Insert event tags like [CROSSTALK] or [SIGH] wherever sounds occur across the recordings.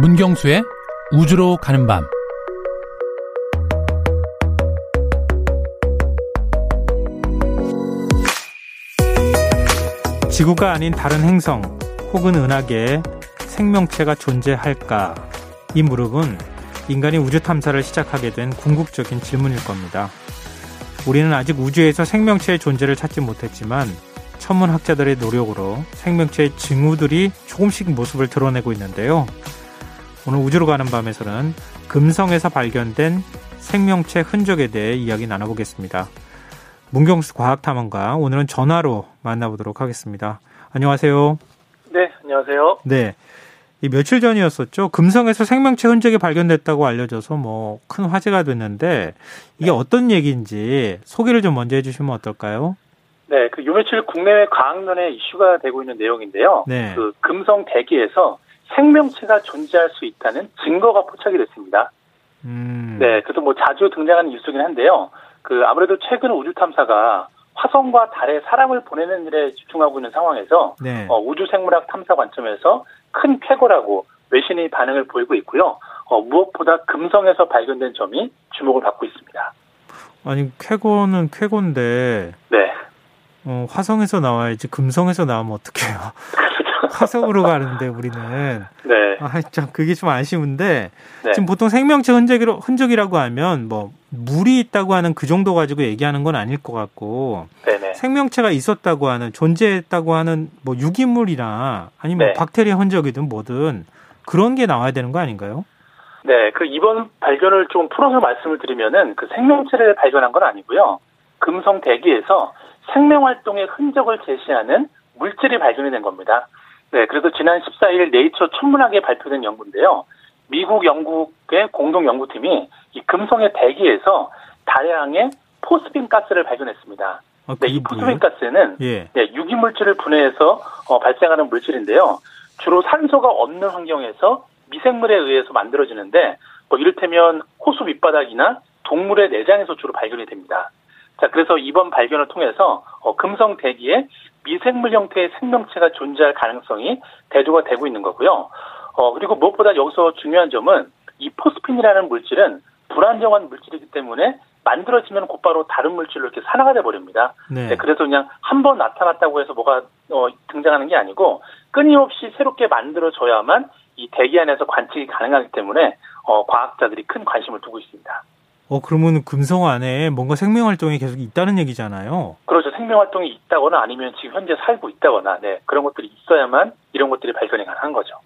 문경수의 우주로 가는 밤. 지구가 아닌 다른 행성 혹은 은하계에 생명체가 존재할까? 이 무릎은 인간이 우주 탐사를 시작하게 된 궁극적인 질문일 겁니다. 우리는 아직 우주에서 생명체의 존재를 찾지 못했지만 천문학자들의 노력으로 생명체의 징후들이 조금씩 모습을 드러내고 있는데요. 오늘 우주로 가는 밤에서는 금성에서 발견된 생명체 흔적에 대해 이야기 나눠보겠습니다. 문경수 과학탐험가 오늘은 전화로 만나보도록 하겠습니다. 안녕하세요. 네, 안녕하세요. 네. 이 며칠 전이었었죠. 금성에서 생명체 흔적이 발견됐다고 알려져서 뭐 큰 화제가 됐는데 이게 네. 어떤 얘기인지 소개를 좀 먼저 해주시면 어떨까요? 네, 그 요 며칠 국내외 과학론에 이슈가 되고 있는 내용인데요. 네. 그 금성 대기에서 생명체가 존재할 수 있다는 증거가 포착이 됐습니다. 음. 네, 그래서 뭐 자주 등장하는 뉴스긴 한데요. 그 아무래도 최근 우주 탐사가 화성과 달에 사람을 보내는 일에 집중하고 있는 상황에서 네. 어, 우주 생물학 탐사 관점에서 큰 쾌거라고 외신의 반응을 보이고 있고요. 어, 무엇보다 금성에서 발견된 점이 주목을 받고 있습니다. 아니 쾌거는 쾌거인데 네. 어, 화성에서 나와야지 금성에서 나오면 어떡해요. [LAUGHS] 화성으로 가는데 우리는. 네. 아, 참 그게 좀 아쉬운데 네. 지금 보통 생명체 흔적이로, 흔적이라고 하면 뭐 물이 있다고 하는 그 정도 가지고 얘기하는 건 아닐 것 같고 네네. 생명체가 있었다고 하는 존재했다고 하는 뭐 유기물이나 아니면 네. 박테리아 흔적이든 뭐든 그런 게 나와야 되는 거 아닌가요? 네, 그 이번 발견을 좀 풀어서 말씀을 드리면은 그 생명체를 발견한 건 아니고요. 금성 대기에서 생명 활동의 흔적을 제시하는 물질이 발견이 된 겁니다. 네, 그래서 지난 14일 네이처 천문학에 발표된 연구인데요. 미국 영국의 공동 연구팀이 이 금성의 대기에서 다량의 포스핀 가스를 발견했습니다. 아, 네, 이 포스핀 가스는 예. 네, 유기물질을 분해해서 어, 발생하는 물질인데요. 주로 산소가 없는 환경에서 미생물에 의해서 만들어지는데 뭐 이를테면 호수 밑바닥이나 동물의 내장에서 주로 발견이 됩니다. 자, 그래서 이번 발견을 통해서 어, 금성 대기에 미생물 형태의 생명체가 존재할 가능성이 대두가 되고 있는 거고요. 어, 그리고 무엇보다 여기서 중요한 점은 이 포스핀이라는 물질은 불안정한 물질이기 때문에 만들어지면 곧바로 다른 물질로 이렇게 산화가 돼 버립니다. 네. 네, 그래서 그냥 한 번 나타났다고 해서 뭐가 어, 등장하는 게 아니고 끊임없이 새롭게 만들어져야만 이 대기 안에서 관측이 가능하기 때문에 어, 과학자들이 큰 관심을 두고 있습니다. 어, 그러면 금성 안에 뭔가 생명 활동이 계속 있다는 얘기잖아요. 그렇죠. 생명 활동이 있다거나 아니면 지금 현재 살고 있다거나, 네. 그런 것들이 있어야만 이런 것들이 발견이 가능한 거죠.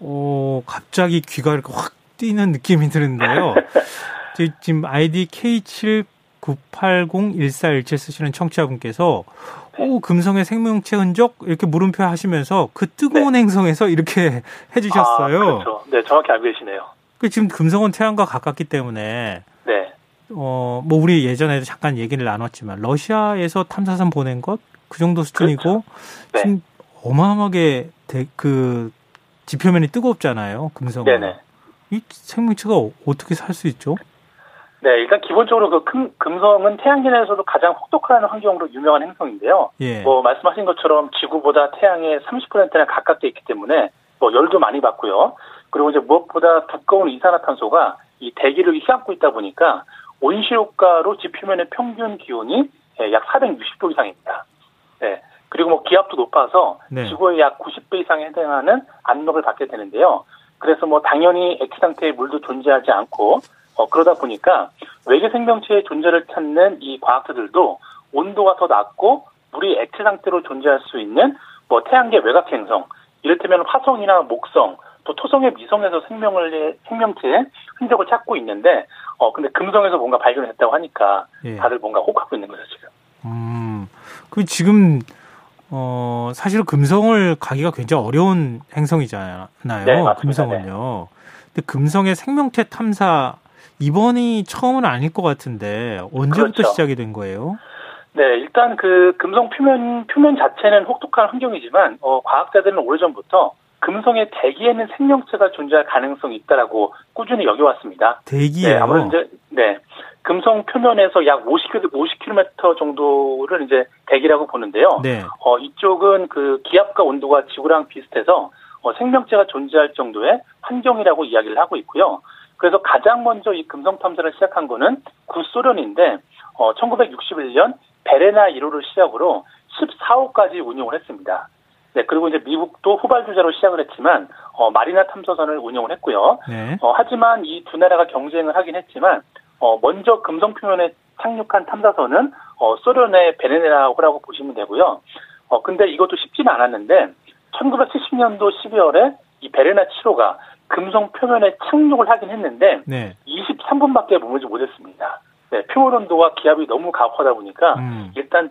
어, 갑자기 귀가 이렇게 확 뛰는 느낌이 드는데요. [LAUGHS] 지금 아이디 K79801417 쓰시는 청취자분께서 네. 오, 금성의 생명체 흔적 이렇게 물음표 하시면서 그 뜨거운 네. 행성에서 이렇게 해주셨어요. 아, 그렇죠. 네, 정확히 알고 계시네요. 그 지금 금성은 태양과 가깝기 때문에 네. 어, 뭐 우리 예전에도 잠깐 얘기를 나눴지만 러시아에서 탐사선 보낸 것 그 정도 수준이고 그렇죠. 네. 지금 어마어마하게 대, 그 지표면이 뜨겁잖아요. 금성은. 네네. 이 생명체가 어떻게 살 수 있죠? 네, 일단 기본적으로 그 금, 금성은 태양계 내에서도 가장 혹독한 환경으로 유명한 행성인데요. 예. 뭐 말씀하신 것처럼 지구보다 태양의 30%나 가깝게 있기 때문에 뭐 열도 많이 받고요. 그리고 이제 무엇보다 두꺼운 이산화탄소가 이 대기를 휘감고 있다 보니까 온실효과로 지표면의 평균 기온이 예, 약 460도 이상입니다. 네. 그리고 뭐 기압도 높아서 네. 지구의 약 90배 이상에 해당하는 압력을 받게 되는데요. 그래서 뭐 당연히 액체 상태의 물도 존재하지 않고 어, 그러다 보니까 외계 생명체의 존재를 찾는 이 과학자들도 온도가 더 낮고 물이 액체 상태로 존재할 수 있는 뭐 태양계 외곽 행성, 이를테면 화성이나 목성, 또 토성의 미성에서 생명을 생명체의 흔적을 찾고 있는데 어 근데 금성에서 뭔가 발견을 했다고 하니까 예. 다들 뭔가 혹하고 있는 거죠 지금. 음, 그 지금 어 사실 금성을 가기가 굉장히 어려운 행성이잖아요. 네, 금성은요. 네. 근데 금성의 생명체 탐사 이번이 처음은 아닐 것 같은데 언제부터 그렇죠. 시작이 된 거예요? 네, 일단 그 금성 표면 표면 자체는 혹독한 환경이지만 어, 과학자들은 오래전부터 금성의 대기에는 생명체가 존재할 가능성이 있다라고 꾸준히 여겨왔습니다. 대기요? 네, 아무래도 이제 네 금성 표면에서 약 50km 50km 정도를 이제 대기라고 보는데요. 네. 어 이쪽은 그 기압과 온도가 지구랑 비슷해서 어, 어, 생명체가 존재할 정도의 환경이라고 이야기를 하고 있고요. 그래서 가장 먼저 이 금성 탐사를 시작한 거는 구소련인데 어, 1961년 베레나 1호를 시작으로 14호까지 운용을 했습니다. 네, 그리고 이제 미국도 후발주자로 시작을 했지만 어, 마리나 탐사선을 운용을 했고요. 네. 어, 하지만 이 두 나라가 경쟁을 하긴 했지만 어, 먼저 금성 표면에 착륙한 탐사선은 어, 소련의 베네라호라고 보시면 되고요. 어, 근데 이것도 쉽지는 않았는데 1970년도 12월에 이 베레나 7호가 금성 표면에 착륙을 하긴 했는데 네. 23분밖에 머물지 못했습니다. 네, 표면 온도와 기압이 너무 가혹하다 보니까 음. 일단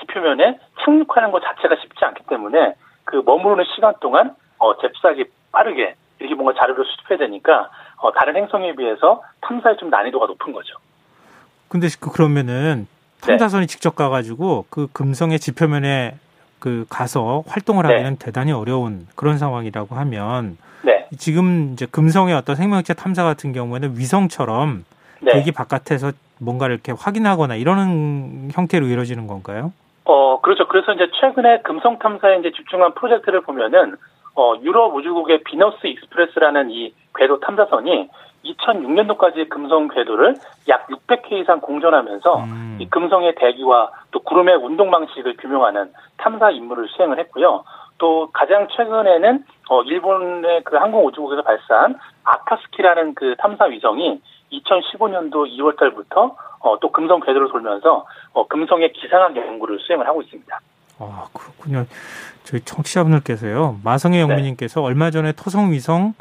지표면에 착륙하는 것 자체가 쉽지 않기 때문에 그 머무르는 시간 동안 어, 잽싸게 빠르게 이렇게 뭔가 자료를 수집해야 되니까 어, 다른 행성에 비해서 탐사의 좀 난이도가 높은 거죠. 근데 그 그러면은 탐사선이 네. 직접 가가지고 그 금성의 지표면에 그 가서 활동을 네. 하기는 대단히 어려운 그런 상황이라고 하면 네. 지금 이제 금성의 어떤 생명체 탐사 같은 경우에는 위성처럼 네. 대기 바깥에서 뭔가를 이렇게 확인하거나 이러는 형태로 이루어지는 건가요? 어, 그렇죠. 그래서 이제 최근에 금성 탐사에 이제 집중한 프로젝트를 보면은 어, 유럽 우주국의 비너스 익스프레스라는 이 궤도 탐사선이 2006년도까지 금성 궤도를 약 600회 이상 공전하면서 음. 이 금성의 대기와 또 구름의 운동 방식을 규명하는 탐사 임무를 수행을 했고요. 또 가장 최근에는 어 일본의 그 항공 우주국에서 발사한 아카스키라는 그 탐사 위성이 2015년도 2월 달부터 어, 또 금성 궤도를 돌면서 어, 금성의 기상학 연구를 수행을 하고 있습니다. 아, 그렇군요. 저희 청취자분들께서요. 마성의 네. 영민님께서 네. 얼마 전에 토성 위성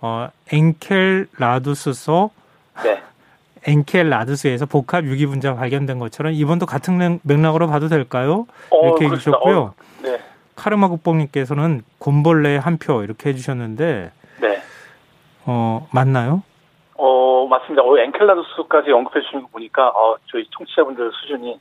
어, 엔켈라두스서 네. [LAUGHS] 엔켈라두스에서 복합 유기 분자 발견된 것처럼 이번도 같은 맥락으로 봐도 될까요? 어, 이렇게 해주셨고요. 어, 네. 카르마 국뽕님께서는 곰벌레 한표 이렇게 해주셨는데, 네. 어 맞나요? 어, 맞습니다. 어, 엔켈라두스까지 언급해 주시는 거 보니까, 어, 저희 청취자분들 수준이.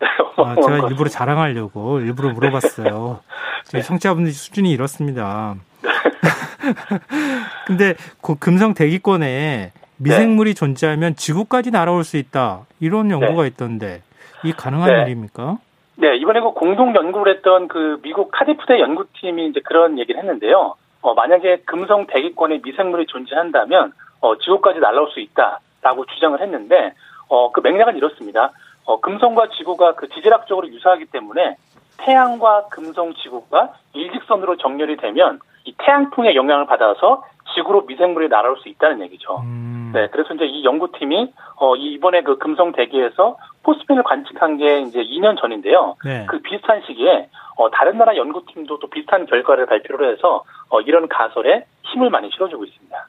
[LAUGHS] 아, 제가 일부러 자랑하려고 일부러 물어봤어요. [LAUGHS] 저희 네. 청취자분들 수준이 이렇습니다. 네. [LAUGHS] 근데 그 금성 대기권에 미생물이 네. 존재하면 지구까지 날아올 수 있다. 이런 연구가 네. 있던데, 이 가능한 네. 일입니까? 네, 이번에 그 공동 연구를 했던 그 미국 카디프대 연구팀이 이제 그런 얘기를 했는데요. 어, 만약에 금성 대기권에 미생물이 존재한다면 어, 지구까지 날아올 수 있다라고 주장을 했는데 어, 그 맥락은 이렇습니다. 어, 금성과 지구가 그 지질학적으로 유사하기 때문에 태양과 금성 지구가 일직선으로 정렬이 되면 이 태양풍의 영향을 받아서 지구로 미생물이 날아올 수 있다는 얘기죠. 음. 네, 그래서 이제 이 연구팀이 어 이번에 그 금성 대기에서 포스핀을 관측한 게 이제 2년 전인데요. 네. 그 비슷한 시기에 어 다른 나라 연구팀도 또 비슷한 결과를 발표를 해서 어 이런 가설에 힘을 많이 실어주고 있습니다.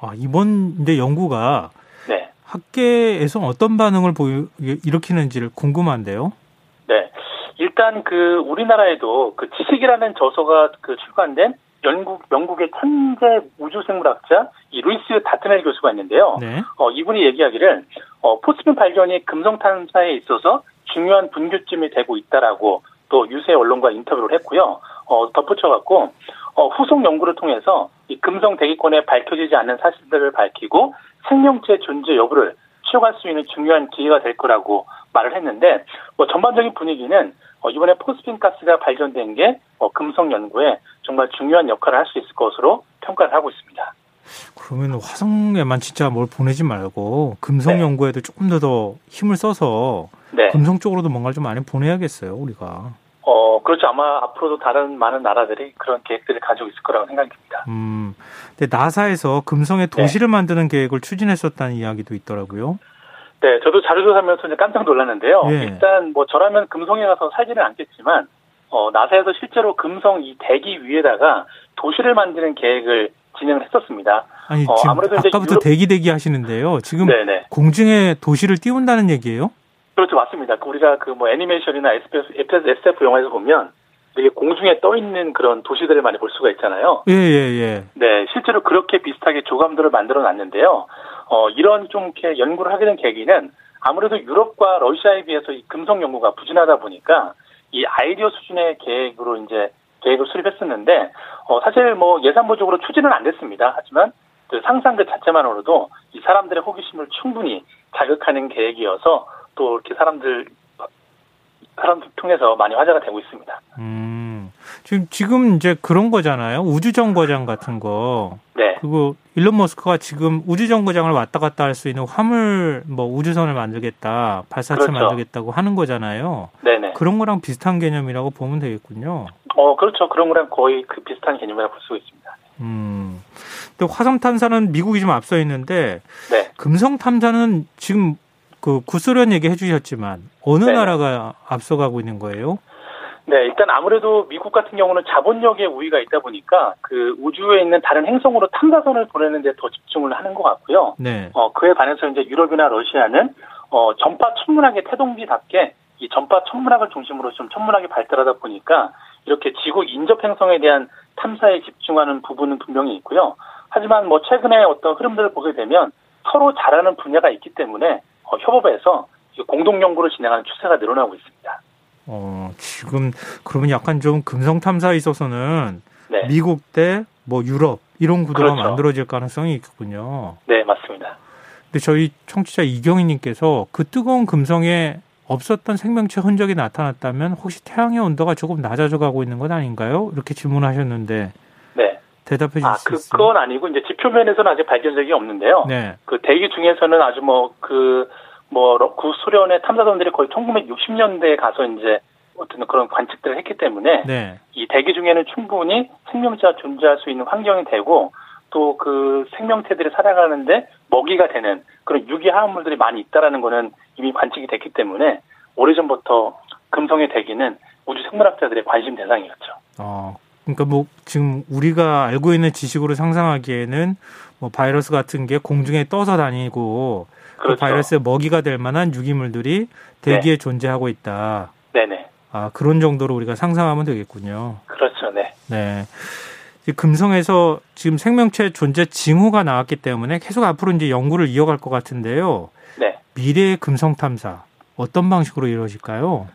아, 이번 이제 연구가 네. 학계에서 어떤 반응을 보이, 일으키는지를 궁금한데요. 네. 일단 그 우리나라에도 그 지식이라는 저서가 그 출간된 영국 영국의 천재 우주생물학자 이 루이스 다트넬 교수가 있는데요. 네. 어 이분이 얘기하기를 어 포스핀 발견이 금성 탐사에 있어서 중요한 분교점이 되고 있다라고 또 유세 언론과 인터뷰를 했고요. 어 덧붙여 갖고 어, 후속 연구를 통해서 이 금성 대기권에 밝혀지지 않는 사실들을 밝히고 생명체 존재 여부를 추적할 수 있는 중요한 기회가 될 거라고 말을 했는데 뭐 전반적인 분위기는 어, 이번에 포스핀 가스가 발견된 게 어, 금성 연구에 정말 중요한 역할을 할 수 있을 것으로 평가를 하고 있습니다. 그러면 화성에만 진짜 뭘 보내지 말고 금성 네. 연구에도 조금 더 더 힘을 써서 네. 금성 쪽으로도 뭔가를 좀 많이 보내야겠어요, 우리가. 어, 그렇죠. 아마 앞으로도 다른 많은 나라들이 그런 계획들을 가지고 있을 거라고 생각이 듭니다. 음. 근데 나사에서 금성의 네. 도시를 네. 만드는 계획을 추진했었다는 이야기도 있더라고요. 네, 저도 자료조사하면서 이제 깜짝 놀랐는데요. 네. 일단 뭐 저라면 금성에 가서 살지는 않겠지만, 어, 나사에서 실제로 금성 이 대기 위에다가 도시를 만드는 계획을 진행을 했었습니다. 아니, 어, 아무래도 아까부터 유럽... 대기 대기 하시는데요. 지금 네네. 공중에 도시를 띄운다는 얘기예요? 그렇죠, 맞습니다. 그 우리가 그 뭐 애니메이션이나 SF, SF 영화에서 보면 되게 공중에 떠 있는 그런 도시들을 많이 볼 수가 있잖아요. 예, 예, 예. 네, 실제로 그렇게 비슷하게 조감들을 만들어 놨는데요. 어, 이런 좀 이렇게 연구를 하게 된 계기는 아무래도 유럽과 러시아에 비해서 이 금속 연구가 부진하다 보니까 이 아이디어 수준의 계획으로 이제 계획을 수립했었는데 어, 사실 뭐 예산부족으로 추진은 안 됐습니다. 하지만 그 상상 그 자체만으로도 이 사람들의 호기심을 충분히 자극하는 계획이어서 또 이렇게 사람들 사람들 통해서 많이 화제가 되고 있습니다. 음, 지금 지금 이제 그런 거잖아요. 우주 정거장 같은 거. 네. 그리고 일론 머스크가 지금 우주 정거장을 왔다 갔다 할 수 있는 화물 뭐 우주선을 만들겠다, 발사체 그렇죠. 만들겠다고 하는 거잖아요. 네네. 그런 거랑 비슷한 개념이라고 보면 되겠군요. 어, 그렇죠. 그런 거랑 거의 그 비슷한 개념이라고 볼 수 있습니다. 음. 근데 화성 탐사는 미국이 좀 앞서 있는데 네. 금성 탐사는 지금 그 구소련 얘기해 주셨지만 어느 네. 나라가 앞서가고 있는 거예요? 네, 일단 아무래도 미국 같은 경우는 자본력의 우위가 있다 보니까 그 우주에 있는 다른 행성으로 탐사선을 보내는 데 더 집중을 하는 것 같고요. 네. 어, 그에 반해서 이제 유럽이나 러시아는 어, 전파 천문학의 태동기답게 이 전파 천문학을 중심으로 좀 천문학이 발달하다 보니까 이렇게 지구 인접 행성에 대한 탐사에 집중하는 부분은 분명히 있고요. 하지만 뭐 최근에 어떤 흐름들을 보게 되면 서로 잘하는 분야가 있기 때문에 어, 협업해서 이 공동 연구를 진행하는 추세가 늘어나고 있습니다. 어, 지금 그러면 약간 좀 금성 탐사에 있어서는 네, 미국 대 뭐 유럽 이런 구도가 그렇죠. 만들어질 가능성이 있겠군요. 네 맞습니다. 근데 저희 청취자 이경희 님께서 그 뜨거운 금성에 없었던 생명체 흔적이 나타났다면 혹시 태양의 온도가 조금 낮아져 가고 있는 것 아닌가요? 이렇게 질문하셨는데 네, 대답해 주실 아? 그건 아니고 이제 지표면에서는 아직 발견적이 없는데요. 네. 그 대기 중에서는 아주 뭐그뭐 구소련의 탐사선들이 거의 1960년대에 가서 이제 어떤 그런 관측들을 했기 때문에 네. 이 대기 중에는 충분히 생명체가 존재할 수 있는 환경이 되고 또 그 생명체들이 살아가는데 먹이가 되는 그런 유기 화합물들이 많이 있다라는 거는 이미 관측이 됐기 때문에 오래전부터 금성의 대기는 우주 생물학자들의 관심 대상이었죠. 어, 그러니까 뭐 지금 우리가 알고 있는 지식으로 상상하기에는 뭐 바이러스 같은 게 공중에 떠서 다니고 그 그렇죠. 바이러스의 먹이가 될 만한 유기물들이 대기에 존재하고 있다. 네네. 아, 그런 정도로 우리가 상상하면 되겠군요. 그렇죠. 네. 네. 이 금성에서 지금 생명체 존재 징후가 나왔기 때문에 계속 앞으로 이제 연구를 이어갈 것 같은데요. 네. 미래의 금성 탐사 어떤 방식으로 이루어질까요?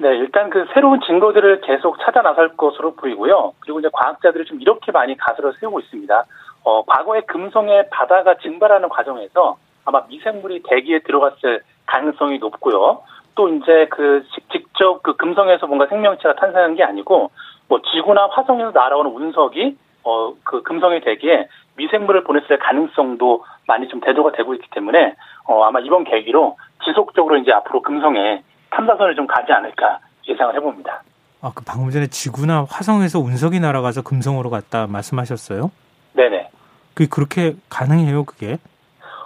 네, 일단 그 새로운 증거들을 계속 찾아 나설 것으로 보이고요. 그리고 이제 과학자들이 좀 이렇게 많이 가설을 세우고 있습니다. 어, 과거에 금성의 바다가 증발하는 과정에서 아마 미생물이 대기에 들어갔을 가능성이 높고요. 또 이제 그 직- 직접 그 금성에서 뭔가 생명체가 탄생한 게 아니고 뭐 지구나 화성에서 날아오는 운석이 어, 그 금성의 대기에 미생물을 보냈을 가능성도 많이 좀 대두가 되고 있기 때문에 어, 아마 이번 계기로 지속적으로 이제 앞으로 금성에 탐사선을 좀 가지 않을까 예상을 해봅니다. 아, 그 방금 전에 지구나 화성에서 운석이 날아가서 금성으로 갔다 말씀하셨어요? 네네. 그 그렇게 가능해요, 그게?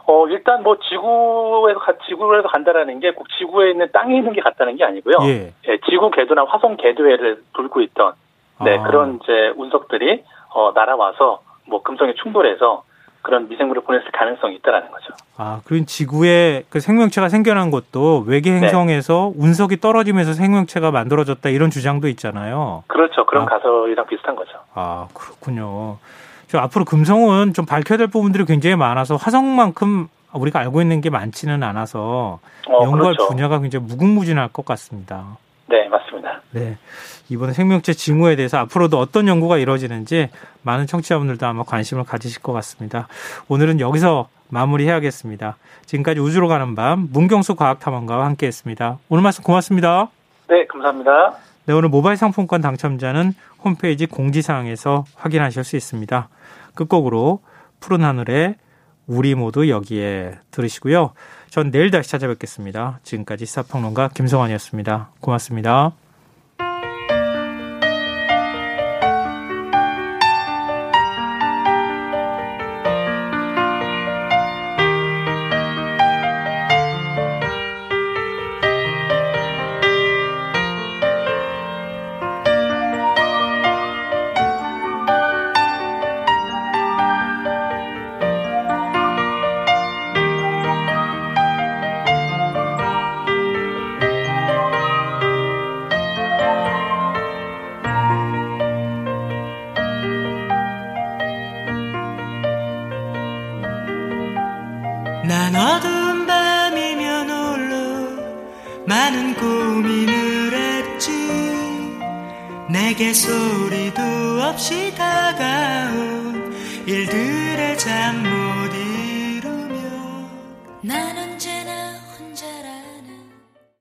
어, 일단 뭐 지구에서, 가- 지구에서 간다라는 게 꼭 지구에 있는 땅에 있는 게 같다는 게 아니고요. 예. 예, 지구 궤도나 화성 궤도를 돌고 있던 네, 아. 그런 이제 운석들이 어, 날아와서 뭐 금성에 충돌해서 그런 미생물을 보냈을 가능성이 있다라는 거죠. 아, 그럼 지구에 그 생명체가 생겨난 것도 외계 네. 행성에서 운석이 떨어지면서 생명체가 만들어졌다 이런 주장도 있잖아요. 그렇죠. 그런 아. 가설이랑 비슷한 거죠. 아, 그렇군요. 저 앞으로 금성은 좀 밝혀야 될 부분들이 굉장히 많아서 화성만큼 우리가 알고 있는 게 많지는 않아서 어, 연구할 그렇죠. 분야가 굉장히 무궁무진할 것 같습니다. 네, 맞습니다. 네. 이번에 생명체 징후에 대해서 앞으로도 어떤 연구가 이루어지는지 많은 청취자분들도 아마 관심을 가지실 것 같습니다. 오늘은 여기서 마무리해야겠습니다. 지금까지 우주로 가는 밤 문경수 과학탐험가와 함께했습니다. 오늘 말씀 고맙습니다. 네, 감사합니다. 네, 오늘 모바일 상품권 당첨자는 홈페이지 공지사항에서 확인하실 수 있습니다. 끝곡으로 푸른 하늘에 우리 모두 여기에 들으시고요. 전 내일 다시 찾아뵙겠습니다. 지금까지 시사평론가 김성환이었습니다. 고맙습니다.